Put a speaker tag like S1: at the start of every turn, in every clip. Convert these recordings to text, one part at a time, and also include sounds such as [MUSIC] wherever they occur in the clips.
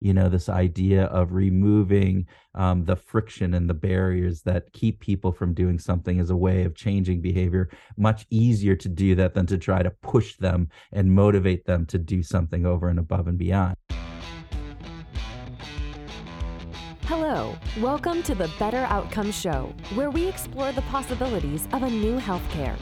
S1: you know this idea of removing um, the friction and the barriers that keep people from doing something as a way of changing behavior much easier to do that than to try to push them and motivate them to do something over and above and beyond
S2: Hello, welcome to the Better Outcomes Show, where we explore the possibilities of a new healthcare.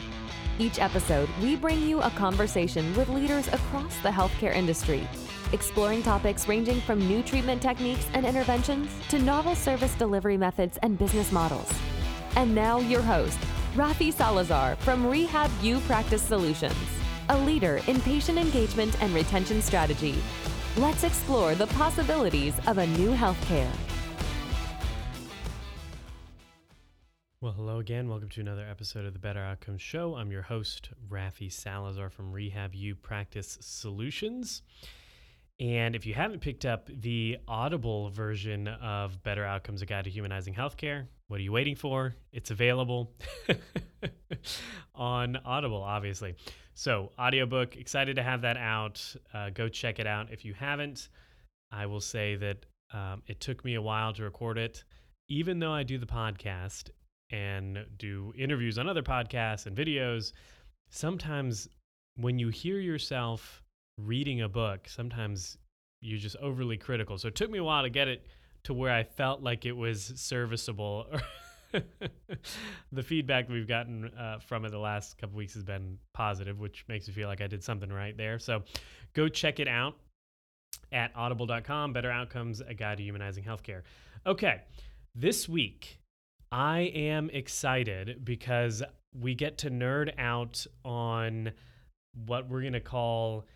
S2: Each episode, we bring you a conversation with leaders across the healthcare industry exploring topics ranging from new treatment techniques and interventions to novel service delivery methods and business models. And now, your host, Rafi Salazar from Rehab U Practice Solutions, a leader in patient engagement and retention strategy. Let's explore the possibilities of a new healthcare.
S3: Well, hello again. Welcome to another episode of the Better Outcomes Show. I'm your host, Rafi Salazar from Rehab U Practice Solutions. And if you haven't picked up the Audible version of Better Outcomes, A Guide to Humanizing Healthcare, what are you waiting for? It's available [LAUGHS] on Audible, obviously. So, audiobook, excited to have that out. Uh, go check it out. If you haven't, I will say that um, it took me a while to record it. Even though I do the podcast and do interviews on other podcasts and videos, sometimes when you hear yourself reading a book, sometimes you're just overly critical. So it took me a while to get it to where I felt like it was serviceable. [LAUGHS] the feedback we've gotten uh, from it the last couple weeks has been positive, which makes me feel like I did something right there. So go check it out at audible.com. Better Outcomes, a guide to humanizing healthcare. Okay, this week I am excited because we get to nerd out on what we're going to call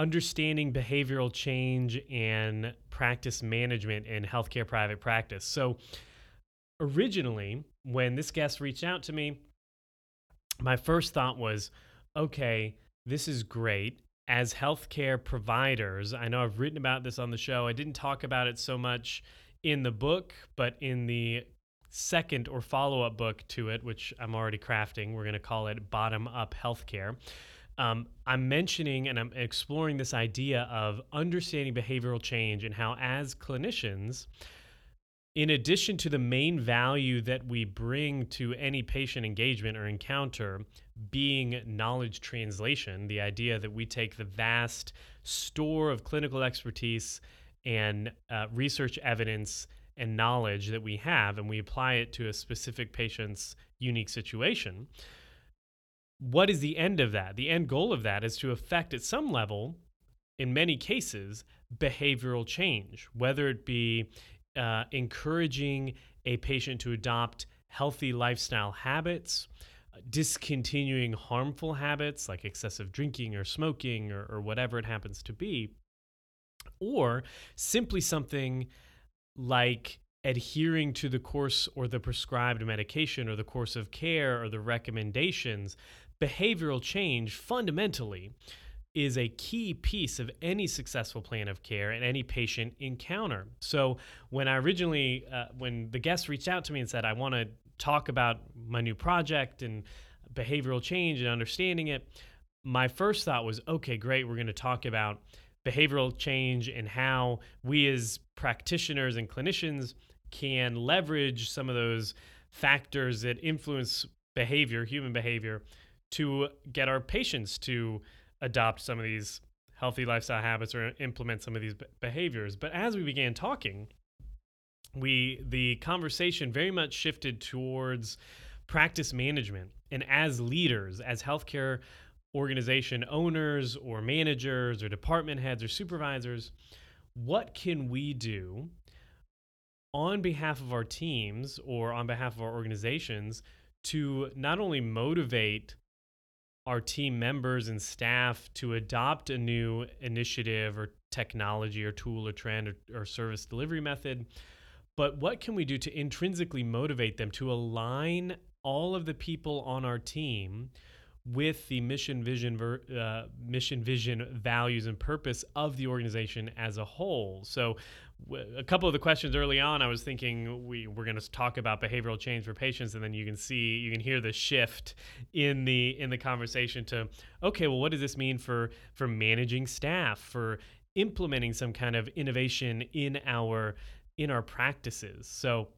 S3: understanding behavioral change and practice management in healthcare private practice. So, originally, when this guest reached out to me, my first thought was, okay, this is great. As healthcare providers, I know I've written about this on the show. I didn't talk about it so much in the book, but in the second or follow up book to it, which I'm already crafting, we're going to call it Bottom Up Healthcare um, I'm mentioning and I'm exploring this idea of understanding behavioral change and how, as clinicians, in addition to the main value that we bring to any patient engagement or encounter, being knowledge translation, the idea that we take the vast store of clinical expertise and uh, research evidence and knowledge that we have and we apply it to a specific patient's unique situation what is the end of that? The end goal of that is to affect at some level, in many cases, behavioral change, whether it be uh, encouraging a patient to adopt healthy lifestyle habits, discontinuing harmful habits like excessive drinking or smoking or, or whatever it happens to be, or simply something like adhering to the course or the prescribed medication or the course of care or the recommendations behavioral change fundamentally is a key piece of any successful plan of care and any patient encounter. So when I originally, uh, when the guest reached out to me and said, I want to talk about my new project and behavioral change and understanding it, my first thought was, okay, great, we're going to talk about behavioral change and how we as practitioners and clinicians can leverage some of those factors that influence behavior, human behavior, to get our patients to adopt some of these healthy lifestyle habits or implement some of these behaviors. But as we began talking, we the conversation very much shifted towards practice management and as leaders, as healthcare organization owners or managers or department heads or supervisors, what can we do on behalf of our teams or on behalf of our organizations to not only motivate our team members and staff to adopt a new initiative or technology or tool or trend or, or, service delivery method. But what can we do to intrinsically motivate them to align all of the people on our team with the mission, vision, uh, mission, vision, values, and purpose of the organization as a whole? So, a couple of the questions early on, I was thinking we we're going to talk about behavioral change for patients, and then you can see you can hear the shift in the in the conversation to okay, well, what does this mean for for managing staff, for implementing some kind of innovation in our in our practices. So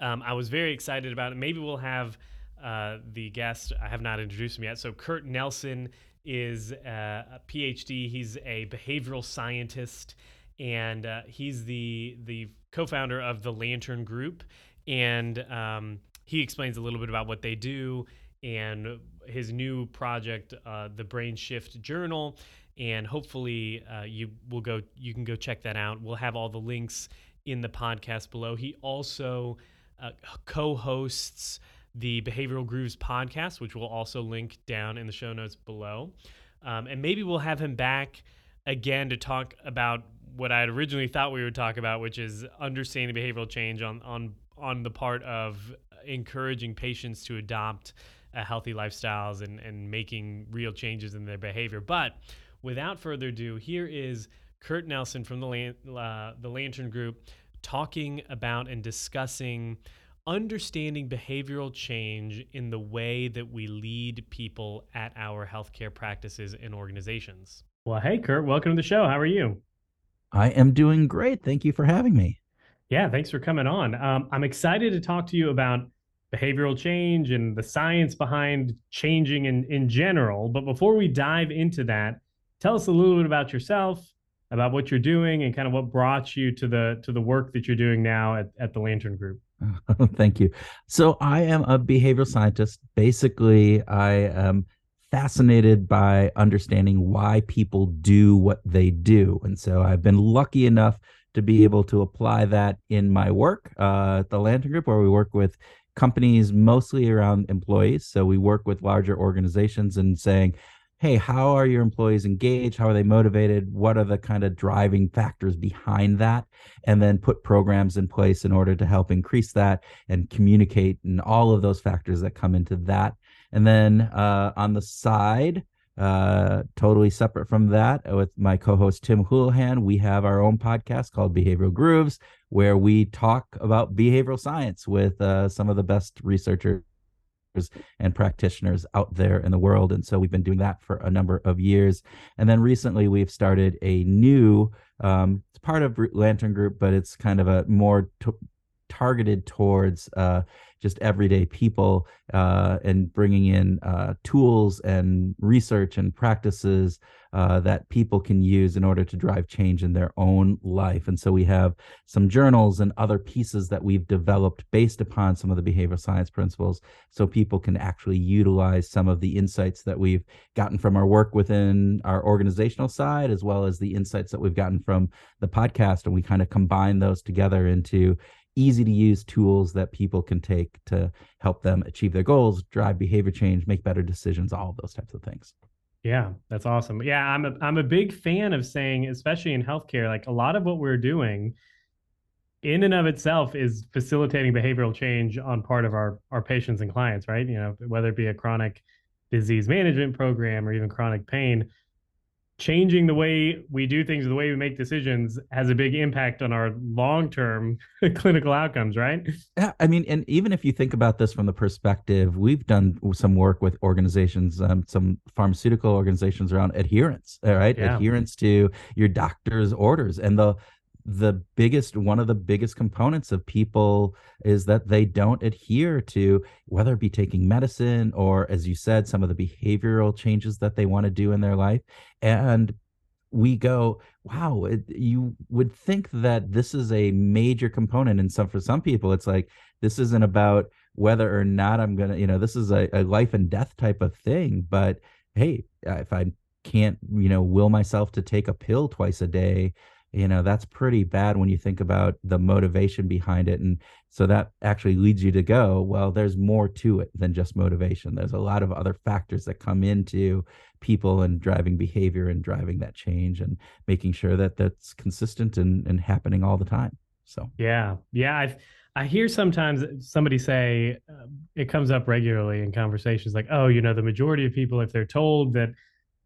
S3: um, I was very excited about it. Maybe we'll have uh, the guest. I have not introduced him yet. So Kurt Nelson is uh, a PhD. He's a behavioral scientist, and uh, he's the the co-founder of the Lantern Group. And um, he explains a little bit about what they do and his new project, uh, the Brain Shift Journal. And hopefully, uh, you will go. You can go check that out. We'll have all the links in the podcast below. He also uh, co-hosts the Behavioral Grooves podcast, which we'll also link down in the show notes below. Um, and maybe we'll have him back again to talk about what I had originally thought we would talk about, which is understanding behavioral change on on on the part of encouraging patients to adopt uh, healthy lifestyles and and making real changes in their behavior. But without further ado, here is Kurt Nelson from the Lan- uh, the Lantern Group talking about and discussing understanding behavioral change in the way that we lead people at our healthcare practices and organizations. Well, hey, Kurt, welcome to the show. How are you?
S1: I am doing great. Thank you for having me.
S3: Yeah, thanks for coming on. Um, I'm excited to talk to you about behavioral change and the science behind changing in, in general. But before we dive into that, tell us a little bit about yourself, about what you're doing, and kind of what brought you to the to the work that you're doing now at, at the Lantern Group. [LAUGHS]
S1: Thank you. So I am a behavioral scientist. Basically, I am fascinated by understanding why people do what they do. And so I've been lucky enough to be able to apply that in my work uh, at the Lantern Group, where we work with companies mostly around employees. So we work with larger organizations and saying, hey, how are your employees engaged? How are they motivated? What are the kind of driving factors behind that? And then put programs in place in order to help increase that and communicate and all of those factors that come into that. And then uh, on the side, uh, totally separate from that, with my co host Tim Houlihan, we have our own podcast called Behavioral Grooves, where we talk about behavioral science with uh, some of the best researchers and practitioners out there in the world. And so we've been doing that for a number of years. And then recently we've started a new, um, it's part of Lantern Group, but it's kind of a more t- targeted towards uh, just everyday people uh, and bringing in uh, tools and research and practices uh, that people can use in order to drive change in their own life. And so we have some journals and other pieces that we've developed based upon some of the behavioral science principles so people can actually utilize some of the insights that we've gotten from our work within our organizational side as well as the insights that we've gotten from the podcast and we kind of combine those together into easy to use tools that people can take to help them achieve their goals, drive behavior change, make better decisions, all of those types of things.
S3: Yeah, that's awesome. Yeah, I'm a I'm a big fan of saying, especially in healthcare, like a lot of what we're doing in and of itself is facilitating behavioral change on part of our our patients and clients, right? You know, whether it be a chronic disease management program or even chronic pain, changing the way we do things, the way we make decisions has a big impact on our long-term [LAUGHS] clinical outcomes, right?
S1: Yeah, I mean, and even if you think about this from the perspective, we've done some work with organizations, um, some pharmaceutical organizations around adherence, right? Yeah. Adherence to your doctor's orders and the the biggest one of the biggest components of people is that they don't adhere to whether it be taking medicine or as you said some of the behavioral changes that they want to do in their life. And we go wow it, you would think that this is a major component. And some for some people it's like this isn't about whether or not i'm gonna you know this is a, a life and death type of thing. But hey if i can't you know will myself to take a pill twice a day you know that's pretty bad when you think about the motivation behind it and so that actually leads you to go well there's more to it than just motivation. There's a lot of other factors that come into people and driving behavior and driving that change and making sure that that's consistent and, and happening all the time so.
S3: Yeah yeah i i hear sometimes somebody say uh, it comes up regularly in conversations like oh you know the majority of people if they're told that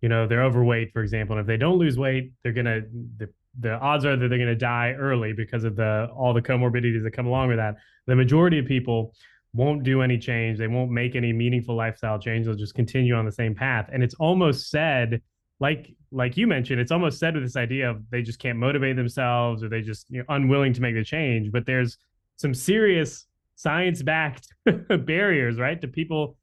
S3: you know they're overweight for example and if they don't lose weight they're gonna the the odds are that they're going to die early because of the all the comorbidities that come along with that. The majority of people won't do any change. They won't make any meaningful lifestyle change. They'll just continue on the same path. And it's almost said like like you mentioned, it's almost said with this idea of they just can't motivate themselves or they just you know, unwilling to make the change. But there's some serious science backed [LAUGHS] barriers, right, to people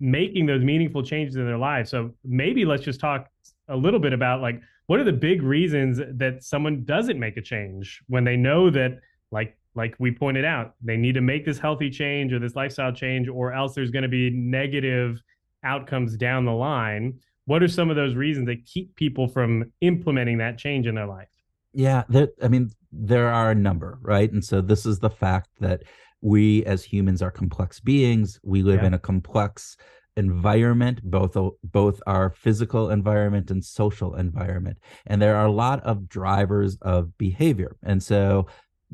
S3: making those meaningful changes in their lives. So maybe let's just talk a little bit about like what are the big reasons that someone doesn't make a change when they know that like like we pointed out they need to make this healthy change or this lifestyle change or else there's going to be negative outcomes down the line? What are some of those reasons that keep people from implementing that change in their life?
S1: Yeah there, i mean there are a number right? And so this is the fact that we as humans are complex beings. We live yeah. in a complex environment both both our physical environment and social environment. And there are a lot of drivers of behavior. And so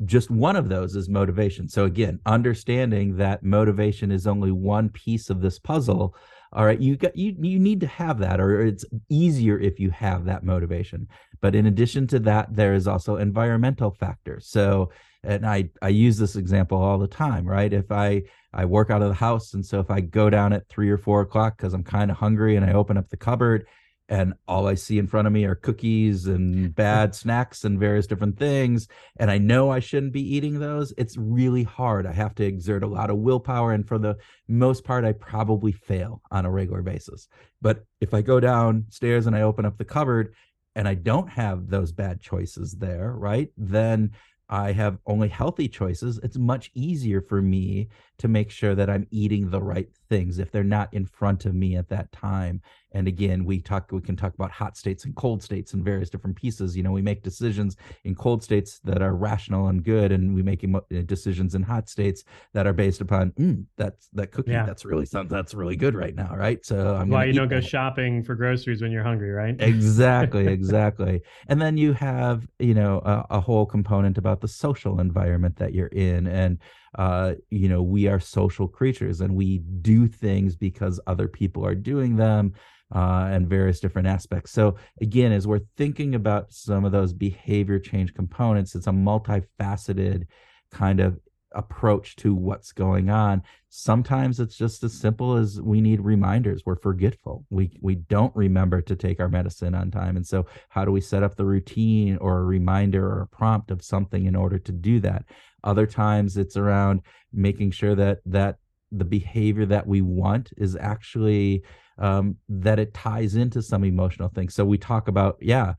S1: just one of those is motivation. So again understanding that motivation is only one piece of this puzzle all right you got you you need to have that or it's easier if you have that motivation. But in addition to that there is also environmental factors. So and i i use this example all the time right if i i work out of the house and so if i go down at three or four o'clock because i'm kind of hungry and i open up the cupboard and all I see in front of me are cookies and [LAUGHS] bad snacks and various different things. And I know I shouldn't be eating those. It's really hard. I have to exert a lot of willpower. And for the most part, I probably fail on a regular basis. But if I go downstairs and I open up the cupboard and I don't have those bad choices there, right? Then I have only healthy choices, it's much easier for me to make sure that I'm eating the right things if they're not in front of me at that time. And again we talk we can talk about hot states and cold states and various different pieces. You know we make decisions in cold states that are rational and good and we make uh, decisions in hot states that are based upon mm, that's that cookie yeah. that's really something that's really good right now right? So
S3: i'm why you don't go shopping for groceries when you're hungry right?
S1: Exactly [LAUGHS] exactly. And then you have you know a, a whole component about the social environment that you're in and uh, you know, we are social creatures and we do things because other people are doing them uh, and various different aspects. So, again, as we're thinking about some of those behavior change components, it's a multifaceted kind of approach to what's going on. Sometimes it's just as simple as we need reminders. We're forgetful. We we don't remember to take our medicine on time. And so how do we set up the routine or a reminder or a prompt of something in order to do that? Other times it's around making sure that that the behavior that we want is actually um, that it ties into some emotional things. So we talk about, yeah,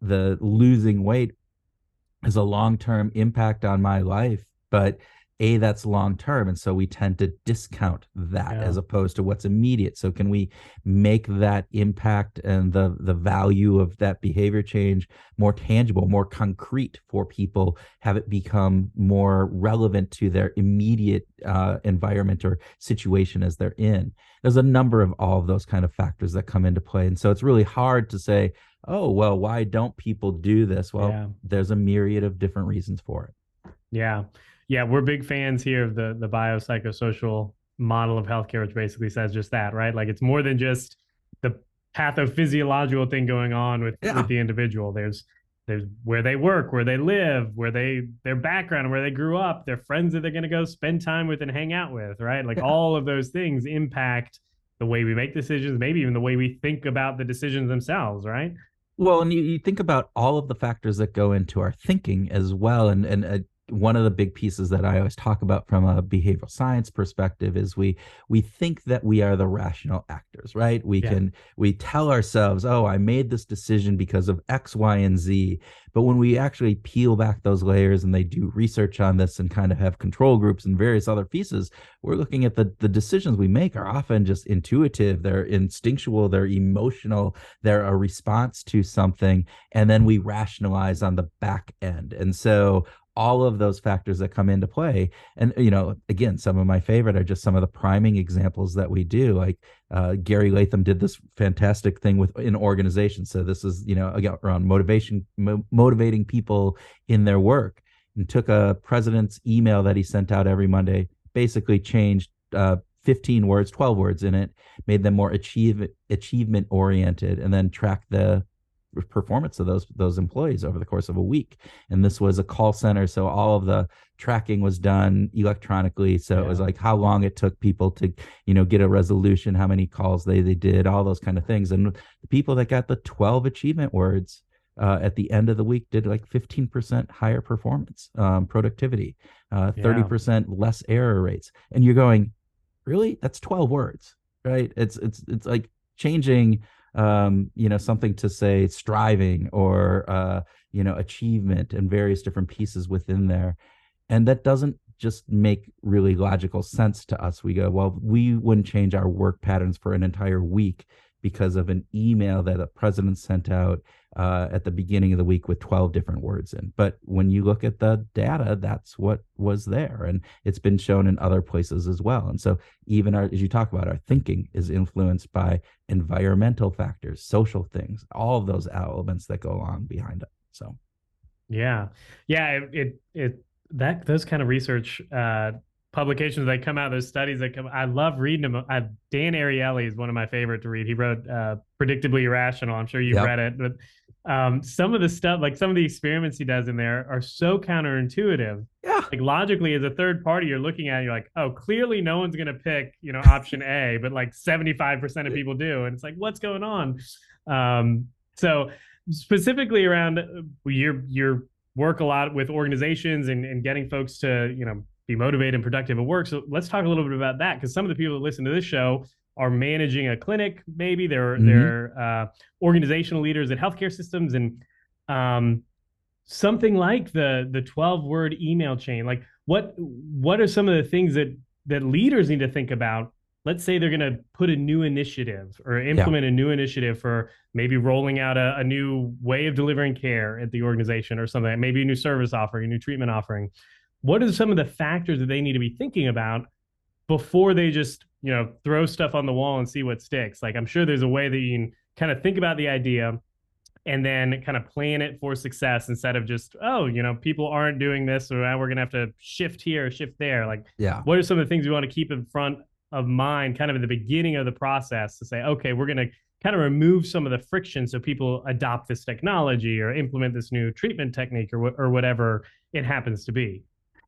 S1: the losing weight is a long term impact on my life, but a that's long term and so we tend to discount that yeah. as opposed to what's immediate. So can we make that impact and the the value of that behavior change more tangible more concrete for people have it become more relevant to their immediate uh, environment or situation as they're in? There's a number of all of those kind of factors that come into play and so it's really hard to say oh well why don't people do this? Well yeah. there's a myriad of different reasons for it.
S3: Yeah yeah, we're big fans here of the the biopsychosocial model of healthcare, which basically says just that, right? Like it's more than just the pathophysiological thing going on with, yeah. with the individual. There's there's where they work, where they live, where they their background, where they grew up, their friends that they're going to go spend time with and hang out with, right? Like yeah. all of those things impact the way we make decisions, maybe even the way we think about the decisions themselves, right?
S1: Well, and you, you think about all of the factors that go into our thinking as well, and and uh, one of the big pieces that I always talk about from a behavioral science perspective is we we think that we are the rational actors, right? We yeah. can we tell ourselves, "Oh, I made this decision because of X, Y, and Z." But when we actually peel back those layers and they do research on this and kind of have control groups and various other pieces, we're looking at the the decisions we make are often just intuitive, they're instinctual, they're emotional, they're a response to something, and then we rationalize on the back end. And so all of those factors that come into play. And you know again some of my favorite are just some of the priming examples that we do. Like uh, gary latham did this fantastic thing with in organizations so this is you know again around motivation mo- motivating people in their work and took a president's email that he sent out every monday basically changed uh, 15 words 12 words in it made them more achieve achievement oriented and then track the performance of those those employees over the course of a week. And this was a call center so all of the tracking was done electronically. So yeah. it was like how long it took people to you know get a resolution how many calls they they did all those kind of things. And the people that got the 12 achievement words uh, at the end of the week did like 15% higher performance um, productivity uh, 30% yeah. less error rates. And you're going really? That's 12 words right? It's it's it's like changing um, you know, something to say striving or uh, you know, achievement and various different pieces within there. And that doesn't just make really logical sense to us. We go, well, we wouldn't change our work patterns for an entire week because of an email that a president sent out uh, at the beginning of the week with 12 different words in. But when you look at the data, that's what was there. And it's been shown in other places as well. And so, even our, as you talk about, our thinking is influenced by environmental factors, social things, all of those elements that go along behind it. So,
S3: yeah. Yeah. It, it, it that, those kind of research, uh, publications that come out, those studies that come. I love reading them. I, Dan Ariely is one of my favorite to read. He wrote uh, "Predictably Irrational." I'm sure you've yep. read it, but um, some of the stuff, like some of the experiments he does in there, are so counterintuitive.
S1: Yeah.
S3: Like logically, as a third party, you're looking at, it, you're like, oh, clearly no one's gonna pick, you know, option A, but like 75% of people do, and it's like, what's going on? Um, so specifically around uh, your your work a lot with organizations and, and getting folks to, you know, be motivated and productive at work. So let's talk a little bit about that because some of the people that listen to this show are managing a clinic, maybe they're mm-hmm. they're uh, organizational leaders at healthcare systems, and um, something like the the twelve word email chain. Like what what are some of the things that that leaders need to think about? Let's say they're going to put a new initiative or implement yeah. a new initiative for maybe rolling out a, a new way of delivering care at the organization or something. Maybe a new service offering, a new treatment offering. What are some of the factors that they need to be thinking about before they just you know throw stuff on the wall and see what sticks? Like i'm sure there's a way that you can kind of think about the idea and then kind of plan it for success instead of just oh you know people aren't doing this or we're gonna have to shift here shift there. Like
S1: yeah.
S3: what are some of the things we want to keep in front of mind kind of at the beginning of the process to say okay we're gonna kind of remove some of the friction so people adopt this technology or implement this new treatment technique or, or whatever it happens to be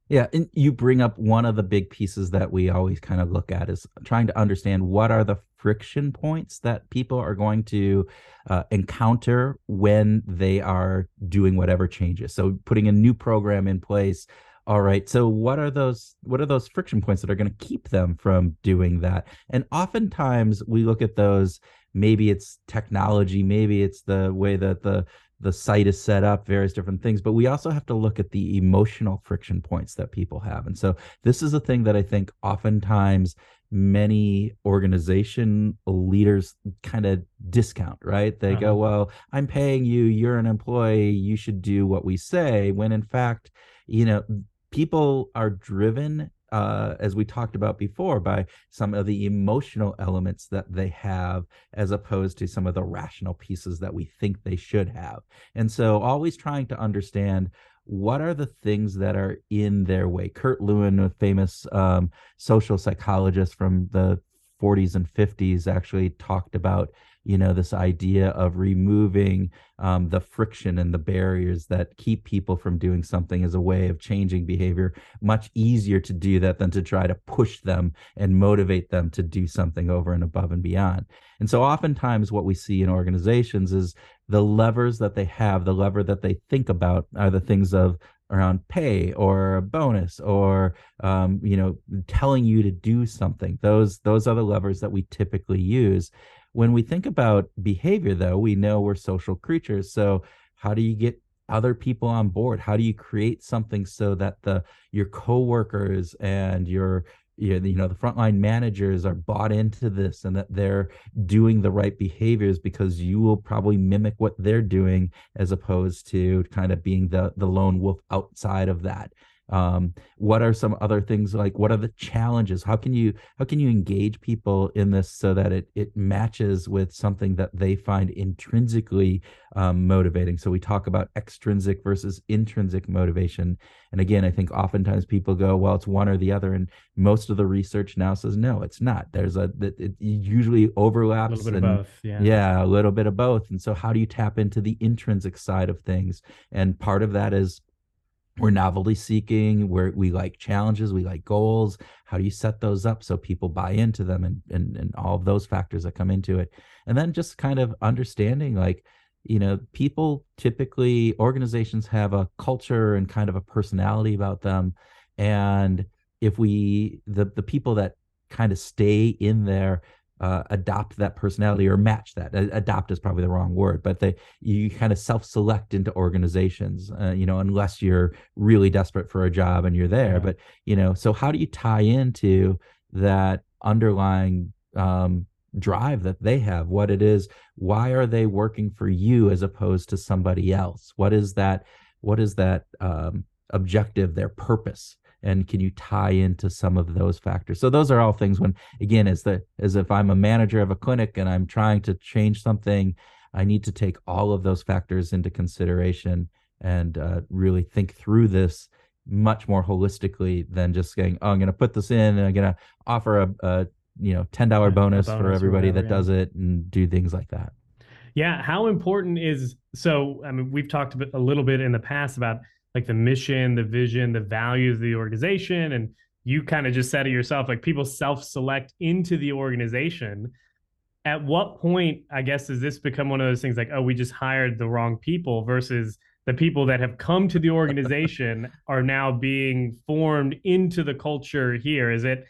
S1: yeah, and you bring up one of the big pieces that we always kind of look at is trying to understand what are the friction points that people are going to uh, encounter when they are doing whatever changes. So putting a new program in place. All right. So what are those what are those friction points that are going to keep them from doing that? And oftentimes we look at those maybe it's technology, maybe it's the way that the the site is set up, various different things. But we also have to look at the emotional friction points that people have. And so this is a thing that I think oftentimes many organization leaders kind of discount, right? They uh-huh. go, well, I'm paying you, you're an employee, you should do what we say. When in fact, you know, people are driven uh, as we talked about before, by some of the emotional elements that they have, as opposed to some of the rational pieces that we think they should have. And so, always trying to understand what are the things that are in their way. Kurt Lewin, a famous um, social psychologist from the 40s and 50s, actually talked about you know this idea of removing um, the friction and the barriers that keep people from doing something as a way of changing behavior much easier to do that than to try to push them and motivate them to do something over and above and beyond. And so oftentimes what we see in organizations is the levers that they have the lever that they think about are the things of around pay or a bonus or um, you know telling you to do something. Those those are the levers that we typically use when we think about behavior, though, we know we're social creatures. So, how do you get other people on board? How do you create something so that the your coworkers and your you know the frontline managers are bought into this and that they're doing the right behaviors because you will probably mimic what they're doing as opposed to kind of being the the lone wolf outside of that um, what are some other things like what are the challenges? How can you how can you engage people in this so that it it matches with something that they find intrinsically um, motivating? So we talk about extrinsic versus intrinsic motivation. And again i think oftentimes people go well it's one or the other. And most of the research now says no it's not. There's a it, it usually overlaps
S3: a little bit
S1: and,
S3: both yeah.
S1: yeah a little bit of both. And so how do you tap into the intrinsic side of things? And part of that is we're novelty seeking where we like challenges we like goals. How do you set those up so people buy into them and, and and all of those factors that come into it? And then just kind of understanding like you know people typically organizations have a culture and kind of a personality about them. And if we the the people that kind of stay in there uh, adopt that personality or match that. adopt is probably the wrong word, but they you kind of self-select into organizations. Uh, you know, unless you're really desperate for a job and you're there. Yeah. But you know, so how do you tie into that underlying um, drive that they have? What it is? Why are they working for you as opposed to somebody else? What is that? What is that um, objective? Their purpose? And can you tie into some of those factors so those are all things when again as the as if i'm a manager of a clinic and i'm trying to change something i need to take all of those factors into consideration and uh, really think through this much more holistically than just saying oh i'm going to put this in and i'm going to offer a, a, you know $10 bonus, bonus for everybody whatever, that yeah. does it and do things like that
S3: yeah how important is so i mean we've talked a little bit in the past about like the mission, the vision, the values of the organization. And you kind of just said it yourself, like people self-select into the organization. At what point, I guess, does this become one of those things like, oh, we just hired the wrong people versus the people that have come to the organization [LAUGHS] are now being formed into the culture here? Is it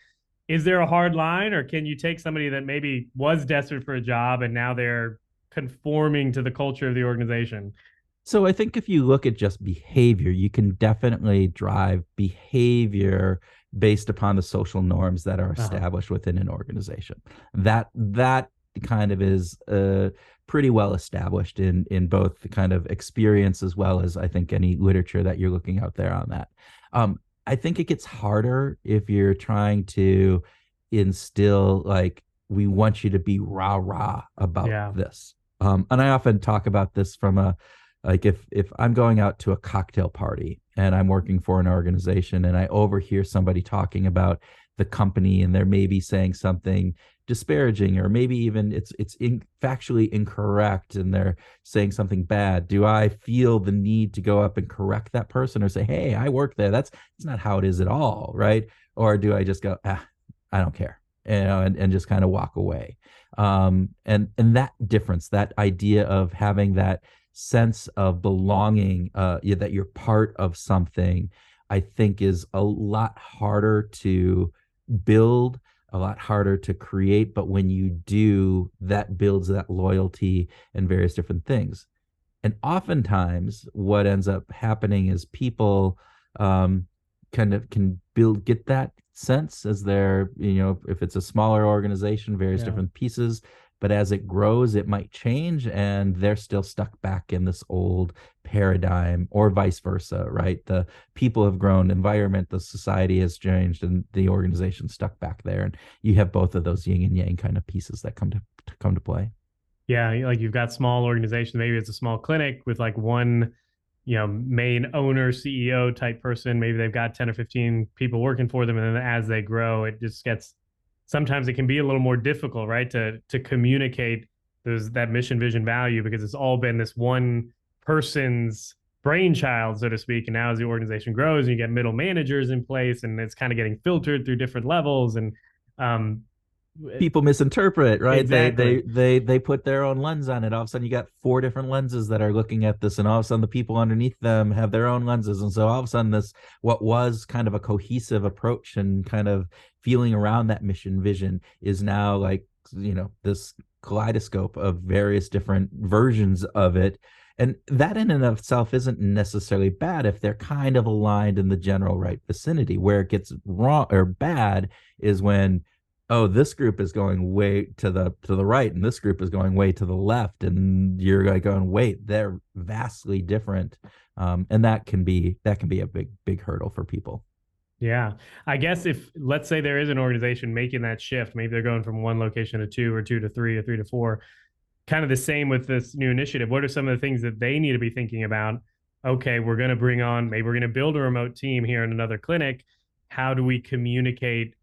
S3: is there a hard line or can you take somebody that maybe was desperate for a job and now they're conforming to the culture of the organization
S1: so I think if you look at just behavior, you can definitely drive behavior based upon the social norms that are uh-huh. established uh-huh. within an organization. That that kind of is uh, pretty well established in in both the kind of experience as well as I think any literature that you're looking out there on that. Um, I think it gets harder if you're trying to instill like we want you to be rah rah about yeah. this. Um, and I often talk about this from a like if if i'm going out to a cocktail party and i'm working for an organization and i overhear somebody talking about the company and they're maybe saying something disparaging or maybe even it's it's in, factually incorrect and they're saying something bad do i feel the need to go up and correct that person or say hey i work there. That's that's not how it is at all right? Or do i just go ah i don't care you know and, and just kind of walk away. Um and and that difference that idea of having that sense of belonging, uh, yeah, that you're part of something, I think is a lot harder to build, a lot harder to create. But when you do, that builds that loyalty and various different things. And oftentimes, what ends up happening is people um, kind of can build, get that sense as they're, you know, if it's a smaller organization, various yeah. different pieces but as it grows it might change and they're still stuck back in this old paradigm or vice versa right? The people have grown environment the society has changed and the organization stuck back there and you have both of those yin and yang kind of pieces that come to, to come to play.
S3: Yeah like you've got small organizations maybe it's a small clinic with like one you know main owner ceo type person maybe they've got 10 or 15 people working for them and then as they grow it just gets sometimes it can be a little more difficult, right, to to communicate those that mission, vision, value because it's all been this one person's brainchild, so to speak. And now as the organization grows, and you get middle managers in place, and it's kind of getting filtered through different levels, and um,
S1: people misinterpret right? Exactly. they they they they put their own lens on it. All of a sudden you got four different lenses that are looking at this and all of a sudden the people underneath them have their own lenses. And so all of a sudden this what was kind of a cohesive approach and kind of feeling around that mission vision is now like you know this kaleidoscope of various different versions of it. And that in and of itself isn't necessarily bad if they're kind of aligned in the general right vicinity. Where it gets wrong or bad is when oh this group is going way to the to the right and this group is going way to the left and you're like going wait they're vastly different. Um, and that can be that can be a big big hurdle for people.
S3: Yeah. I guess if let's say there is an organization making that shift maybe they're going from one location to two or two to three or three to four kind of the same with this new initiative. What are some of the things that they need to be thinking about? Okay we're going to bring on maybe we're going to build a remote team here in another clinic. How do we communicate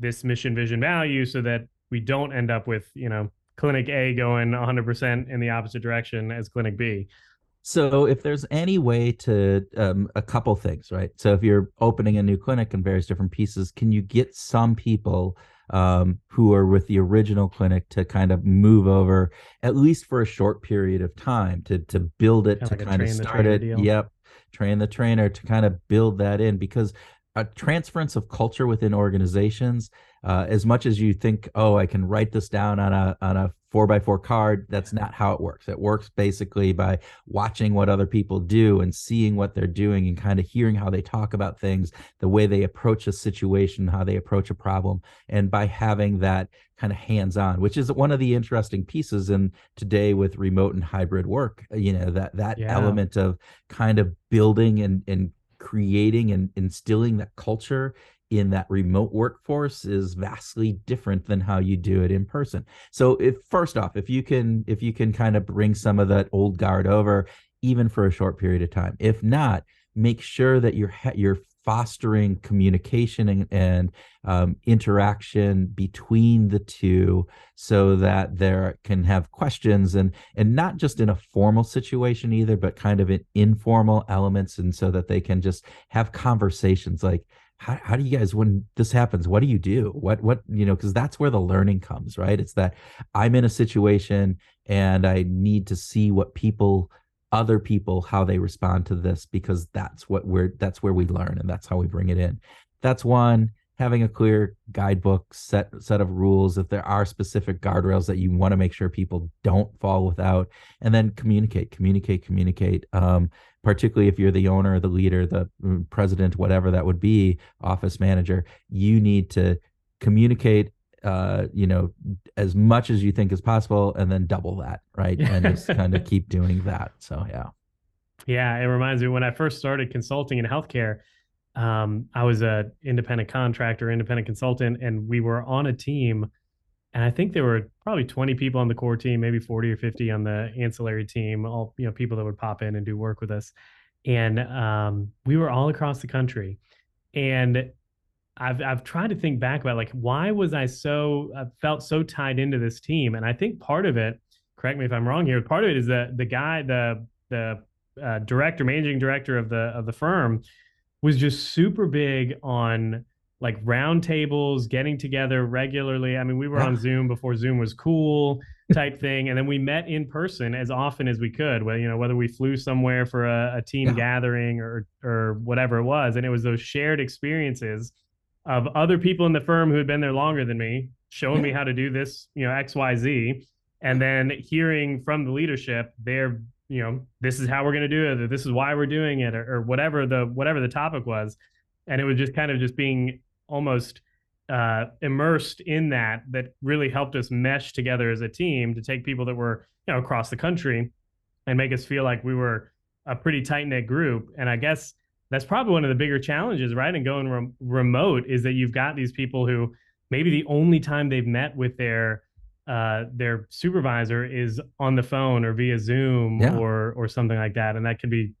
S3: this mission vision value so that we don't end up with you know clinic a going 100% in the opposite direction as clinic b.
S1: So if there's any way to um, a couple things right? So if you're opening a new clinic in various different pieces can you get some people um, who are with the original clinic to kind of move over at least for a short period of time to to build it kind to like kind of start it? deal. yep. Train the trainer to kind of build that in because a transference of culture within organizations uh, as much as you think oh i can write this down on a on a four by four card that's not how it works it works basically by watching what other people do and seeing what they're doing and kind of hearing how they talk about things the way they approach a situation how they approach a problem and by having that kind of hands on which is one of the interesting pieces in today with remote and hybrid work you know that that yeah. element of kind of building and and creating and instilling that culture in that remote workforce is vastly different than how you do it in person. So if first off, if you can if you can kind of bring some of that old guard over even for a short period of time. If not, make sure that you're you're fostering communication and, and um, interaction between the two so that there can have questions and and not just in a formal situation either but kind of in informal elements and so that they can just have conversations like how, how do you guys when this happens what do you do? What what you know because that's where the learning comes right? It's that i'm in a situation and i need to see what people other people how they respond to this because that's what we're that's where we learn and that's how we bring it in. That's one having a clear guidebook set set of rules. If there are specific guardrails that you want to make sure people don't fall without and then communicate communicate communicate. Um, particularly if you're the owner the leader the mm, president whatever that would be office manager you need to communicate uh, you know, as much as you think is possible, and then double that, right? And just kind of [LAUGHS] keep doing that. So yeah.
S3: Yeah, it reminds me when I first started consulting in healthcare. Um, I was a independent contractor, independent consultant, and we were on a team. And I think there were probably 20 people on the core team, maybe 40 or 50 on the ancillary team, all you know, people that would pop in and do work with us. And um, we were all across the country. And I've I've tried to think back about like why was I so I felt so tied into this team, and I think part of it, correct me if I'm wrong here, part of it is that the guy, the the uh, director, managing director of the of the firm, was just super big on like roundtables, getting together regularly. I mean, we were on Zoom before Zoom was cool type thing, and then we met in person as often as we could. Well, you know, whether we flew somewhere for a, a team yeah. gathering or or whatever it was, and it was those shared experiences of other people in the firm who had been there longer than me, showing me how to do this, you know, X, Y, Z, and then hearing from the leadership, they're, you know, this is how we're going to do it, or this is why we're doing it, or, or whatever the whatever the topic was, and it was just kind of just being almost uh, immersed in that that really helped us mesh together as a team to take people that were you know across the country and make us feel like we were a pretty tight knit group. And I guess that's probably one of the bigger challenges, right? And going re- remote is that you've got these people who maybe the only time they've met with their uh, their supervisor is on the phone or via Zoom yeah. or or something like that, and that can be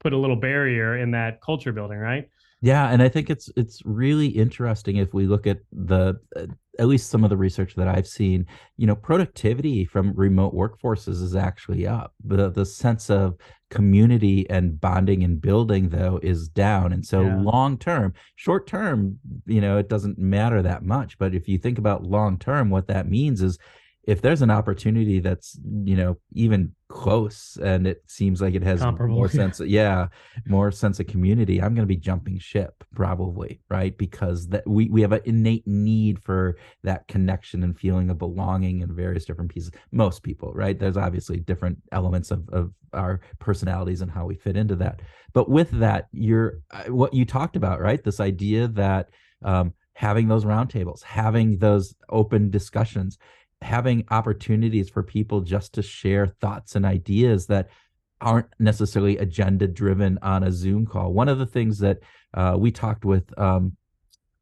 S3: put a little barrier in that culture building, right?
S1: Yeah, and I think it's it's really interesting if we look at the uh, at least some of the research that I've seen, you know, productivity from remote workforces is actually up. The the sense of community and bonding and building though is down. And so yeah. long term, short term, you know, it doesn't matter that much, but if you think about long term what that means is if there's an opportunity that's you know even close and it seems like it has more [LAUGHS] sense of, yeah more sense of community i'm going to be jumping ship probably right? Because that we, we have an innate need for that connection and feeling of belonging in various different pieces. Most people right? There's obviously different elements of, of our personalities and how we fit into that. But with that you're uh, what you talked about right? This idea that um, having those roundtables, having those open discussions, having opportunities for people just to share thoughts and ideas that aren't necessarily agenda driven on a Zoom call. One of the things that uh, we talked with um,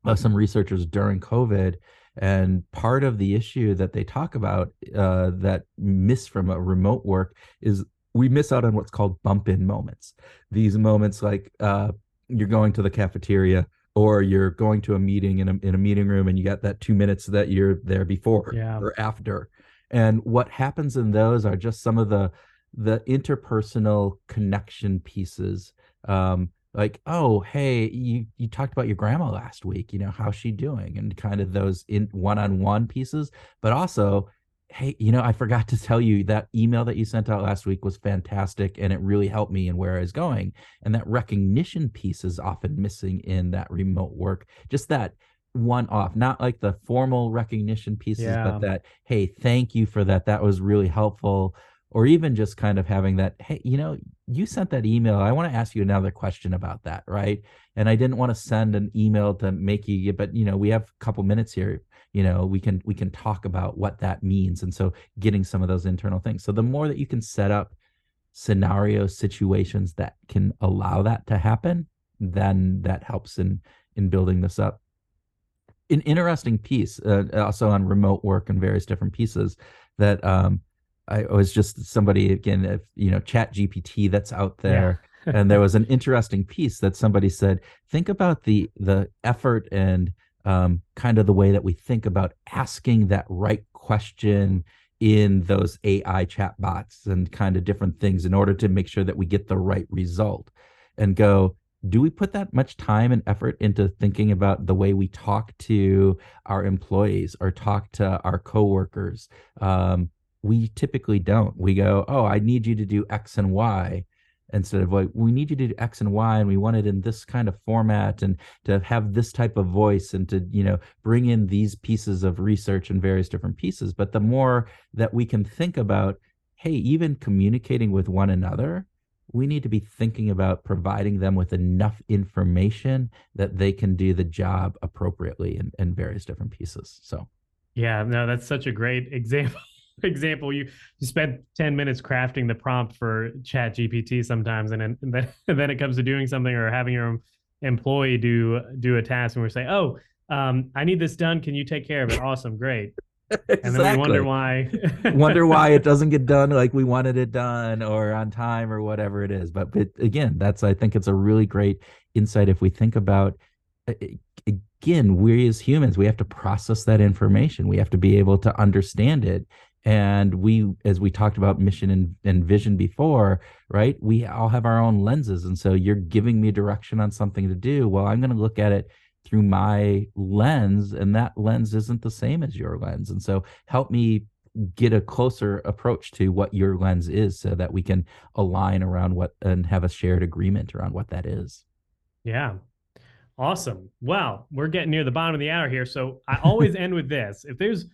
S1: uh, some researchers during COVID, and part of the issue that they talk about uh, that miss from a remote work is we miss out on what's called bump in moments. These moments like uh, you're going to the cafeteria or you're going to a meeting in a, in a meeting room and you got that two minutes that you're there before
S4: yeah.
S1: or after. And what happens in those are just some of the the interpersonal connection pieces. Um, like, oh, hey, you you talked about your grandma last week. You know, how's she doing? And kind of those in one-on-one pieces, but also hey, you know, I forgot to tell you that email that you sent out last week was fantastic and it really helped me in where I was going. And that recognition piece is often missing in that remote work. Just that one off, not like the formal recognition pieces, yeah. but that, hey, thank you for that. That was really helpful. Or even just kind of having that, hey, you know, you sent that email. I want to ask you another question about that, right? And I didn't want to send an email to make you, but you know, we have a couple minutes here you know we can we can talk about what that means. And so getting some of those internal things. So the more that you can set up scenario situations that can allow that to happen then that helps in in building this up. An interesting piece uh, also on remote work and various different pieces that um i was just somebody again if you know chat gpt that's out there yeah. [LAUGHS] and there was an interesting piece that somebody said think about the the effort and um, kind of the way that we think about asking that right question in those AI chatbots and kind of different things in order to make sure that we get the right result and go, do we put that much time and effort into thinking about the way we talk to our employees or talk to our coworkers? Um, we typically don't. We go, oh, I need you to do X and Y instead of like we need you to do x and y and we want it in this kind of format and to have this type of voice and to you know bring in these pieces of research and various different pieces. But the more that we can think about hey even communicating with one another we need to be thinking about providing them with enough information that they can do the job appropriately in, in various different pieces. So.
S4: Yeah no that's such a great [LAUGHS] example [LAUGHS] example, you, you spend 10 minutes crafting the prompt for chat GPT sometimes, and then, and then, [LAUGHS] and then it comes to doing something or having your employee do, do a task and we're saying, oh, um, I need this done. Can you take care of it? Awesome. Great. exactly. [LAUGHS] And then we wonder why.
S1: wonder why it doesn't get done like we wanted it done or on time or whatever it is. But, but again, that's, I think it's a really great insight if we think about again, we as humans, we have to process that information. We have to be able to understand it and we as we talked about mission and, and vision before right we all have our own lenses. And so you're giving me direction on something to do. Well i'm going to look at it through my lens and that lens isn't the same as your lens. And so help me get a closer approach to what your lens is so that we can align around what and have a shared agreement around what that is.
S4: Yeah. Awesome. Well we're getting near the bottom of the hour here. So i always end with this. If there's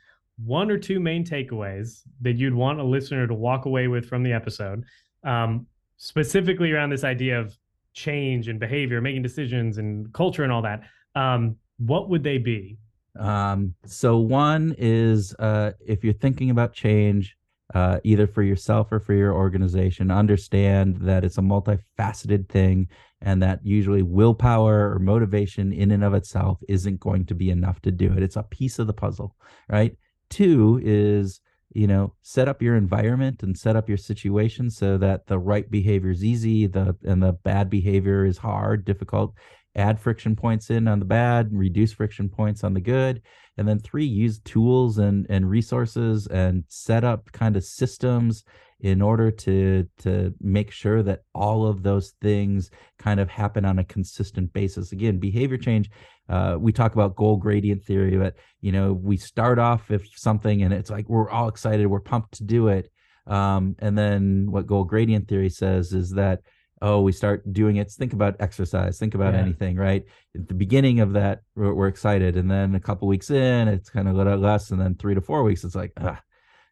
S4: one or two main takeaways that you'd want a listener to walk away with from the episode, um, specifically around this idea of change and behavior, making decisions and culture and all that, um, what would they be?
S1: Um, so one is uh, if you're thinking about change, uh, either for yourself or for your organization, understand that it's a multifaceted thing and that usually willpower or motivation in and of itself isn't going to be enough to do it. It's a piece of the puzzle, right? Two is, you know, set up your environment and set up your situation so that the right behavior is easy, the and the bad behavior is hard, difficult. Add friction points in on the bad, reduce friction points on the good. And then three, use tools and and resources and set up kind of systems in order to to make sure that all of those things kind of happen on a consistent basis. Again behavior change uh, we talk about goal gradient theory but you know we start off if something and it's like we're all excited we're pumped to do it um, and then what goal gradient theory says is that oh we start doing it. Think about exercise think about yeah. anything right? At the beginning of that we're, we're, excited and then a couple weeks in it's kind of a little less and then three to four weeks it's like ah,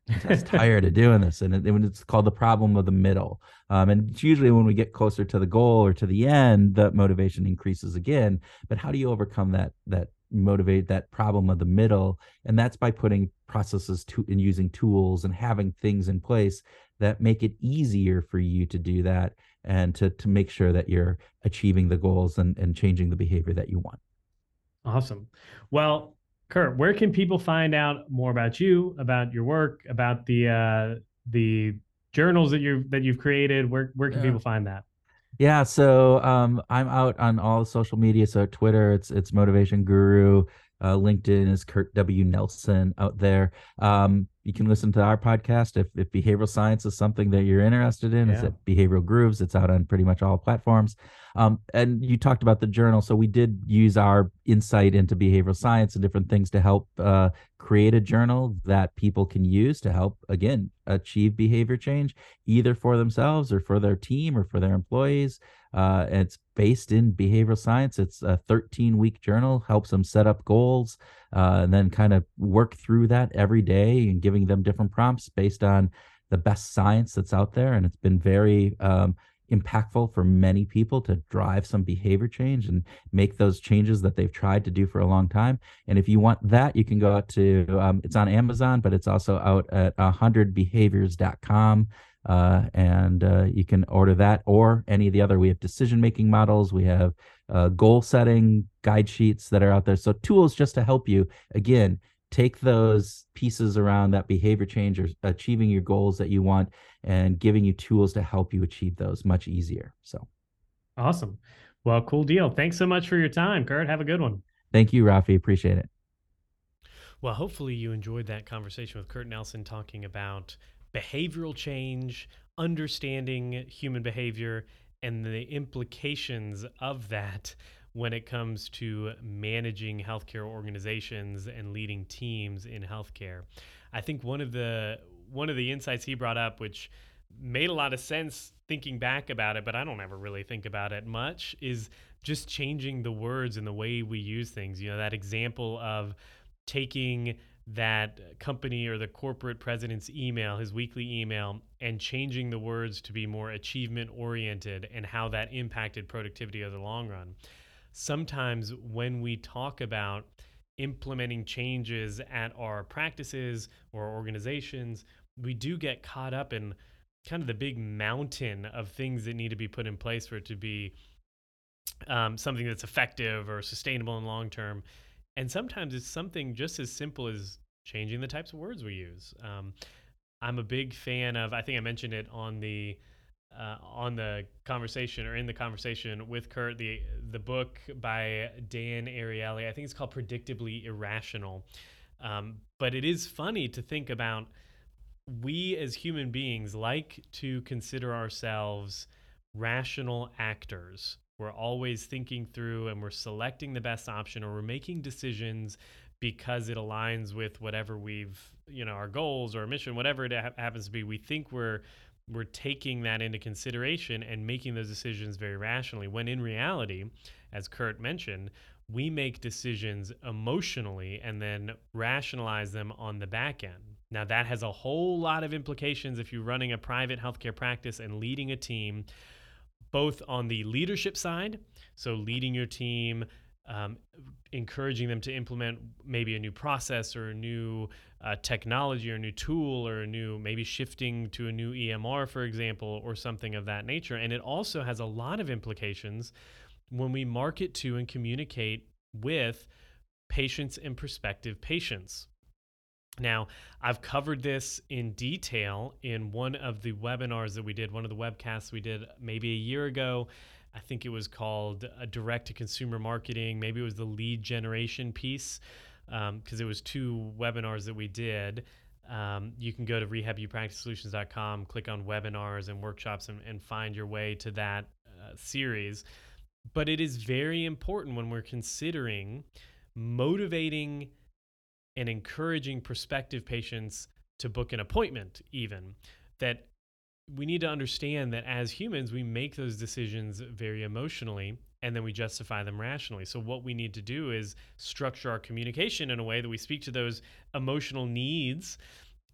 S1: I'm tired of doing this. And it, it's called the problem of the middle. Um, and it's usually when we get closer to the goal or to the end, the motivation increases again. But how do you overcome that that motivate that problem of the middle and that's by putting processes to and using tools and having things in place that make it easier for you to do that and to to make sure that you're achieving the goals and, and changing the behavior that you want
S4: awesome well kurt where can people find out more about you about your work about the uh the journals that you've that you've created where where can yeah. people find that
S1: yeah, so um, I'm out on all the social media. So Twitter, it's it's Motivation Guru. Uh, LinkedIn is Kurt W. Nelson out there. Um, you can listen to our podcast if, if behavioral science is something that you're interested in. Yeah. It's at Behavioral Grooves. It's out on pretty much all platforms. Um, and you talked about the journal. So we did use our insight into behavioral science and different things to help uh, create a journal that people can use to help, again, achieve behavior change, either for themselves or for their team or for their employees. Uh, it's based in behavioral science. It's a 13 week journal, helps them set up goals uh, and then kind of work through that every day and giving them different prompts based on the best science that's out there. And it's been very um, impactful for many people to drive some behavior change and make those changes that they've tried to do for a long time. And if you want that, you can go out to um, it's on Amazon, but it's also out at 100behaviors.com. Uh, and uh, you can order that or any of the other. We have decision making models, we have uh, goal setting guide sheets that are out there. So, tools just to help you again take those pieces around that behavior change or achieving your goals that you want and giving you tools to help you achieve those much easier. So,
S4: awesome. Well, cool deal. Thanks so much for your time, Kurt. Have a good one.
S1: Thank you, Rafi. Appreciate it.
S3: Well, hopefully you enjoyed that conversation with Kurt Nelson talking about behavioral change, understanding human behavior, and the implications of that when it comes to managing healthcare organizations and leading teams in healthcare. I think one of the one of the insights he brought up, which made a lot of sense thinking back about it, but I don't ever really think about it much, is just changing the words and the way we use things. You know, that example of taking that company or the corporate president's email, his weekly email, and changing the words to be more achievement oriented and how that impacted productivity over the long run. Sometimes when we talk about implementing changes at our practices or organizations, we do get caught up in kind of the big mountain of things that need to be put in place for it to be um, something that's effective or sustainable and long term. And sometimes it's something just as simple as changing the types of words we use. Um, I'm a big fan of. I think I mentioned it on the uh, on the conversation or in the conversation with Kurt. The the book by Dan Ariely. I think it's called Predictably Irrational. Um, but it is funny to think about. We as human beings like to consider ourselves rational actors we're always thinking through and we're selecting the best option or we're making decisions because it aligns with whatever we've you know our goals or mission whatever it ha- happens to be we think we're we're taking that into consideration and making those decisions very rationally. When in reality as kurt mentioned we make decisions emotionally and then rationalize them on the back end. Now that has a whole lot of implications if you're running a private healthcare practice and leading a team both on the leadership side, so leading your team, um, encouraging them to implement maybe a new process or a new uh, technology or a new tool or a new maybe shifting to a new EMR, for example, or something of that nature. And it also has a lot of implications when we market to and communicate with patients and prospective patients. Now, I've covered this in detail in one of the webinars that we did, one of the webcasts we did maybe a year ago. I think it was called a direct to consumer marketing. Maybe it was the lead generation piece because um, it was two webinars that we did. Um, you can go to rehabupracticesolutions.com, click on webinars and workshops, and, and find your way to that uh, series. But it is very important when we're considering motivating and encouraging prospective patients to book an appointment, even that we need to understand that as humans, we make those decisions very emotionally and then we justify them rationally. So, what we need to do is structure our communication in a way that we speak to those emotional needs.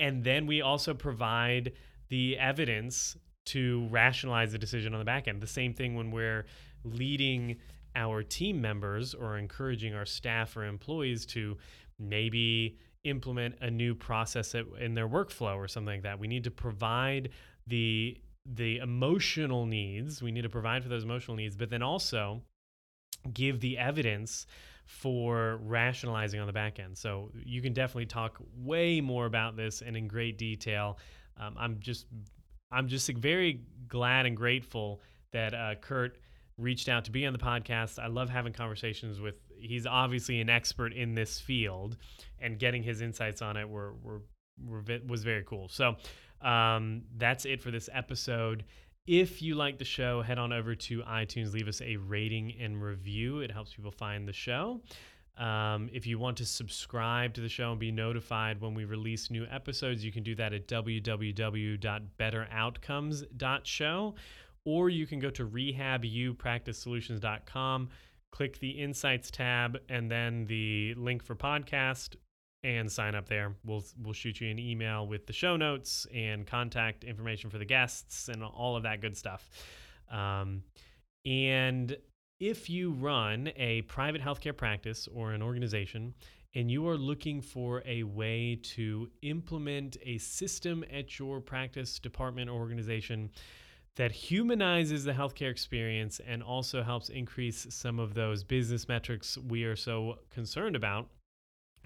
S3: And then we also provide the evidence to rationalize the decision on the back end. The same thing when we're leading our team members or encouraging our staff or employees to maybe implement a new process in their workflow or something like that. We need to provide the the emotional needs. We need to provide for those emotional needs, but then also give the evidence for rationalizing on the back end. So you can definitely talk way more about this and in great detail. Um, I'm just I'm just very glad and grateful that uh, Kurt reached out to be on the podcast. I love having conversations with. He's obviously an expert in this field, and getting his insights on it were were, were was very cool. So um, that's it for this episode. If you like the show, head on over to iTunes, leave us a rating and review. It helps people find the show. Um, if you want to subscribe to the show and be notified when we release new episodes, you can do that at www.betteroutcomes.show, or you can go to rehabupracticesolutions.com, click the Insights tab, and then the link for podcast, and sign up there. We'll we'll shoot you an email with the show notes and contact information for the guests and all of that good stuff. Um, and if you run a private healthcare practice or an organization and you are looking for a way to implement a system at your practice, department, or organization that humanizes the healthcare experience and also helps increase some of those business metrics we are so concerned about,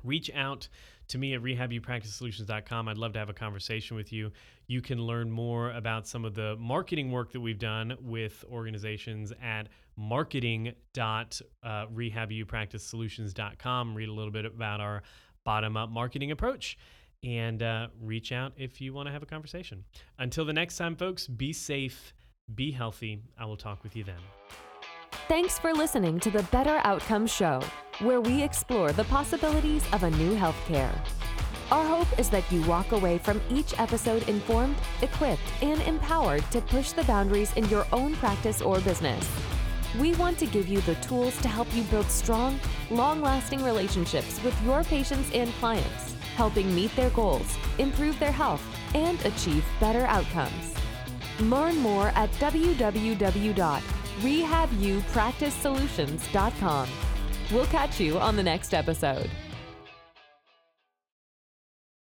S3: reach out to me at rehabupracticesolutions.com. I'd love to have a conversation with you. You can learn more about some of the marketing work that we've done with organizations at marketing.rehabupracticesolutions.com. Uh, Read a little bit about our bottom up marketing approach and uh, reach out if you want to have a conversation. Until the next time, folks, be safe, be healthy. I will talk with you then.
S2: Thanks for listening to the Better Outcomes Show, where we explore the possibilities of a new healthcare. Our hope is that you walk away from each episode informed, equipped, and empowered to push the boundaries in your own practice or business. We want to give you the tools to help you build strong, long lasting relationships with your patients and clients, helping meet their goals, improve their health, and achieve better outcomes. Learn more at www.rehabupracticesolutions.com. We'll catch you on the next episode.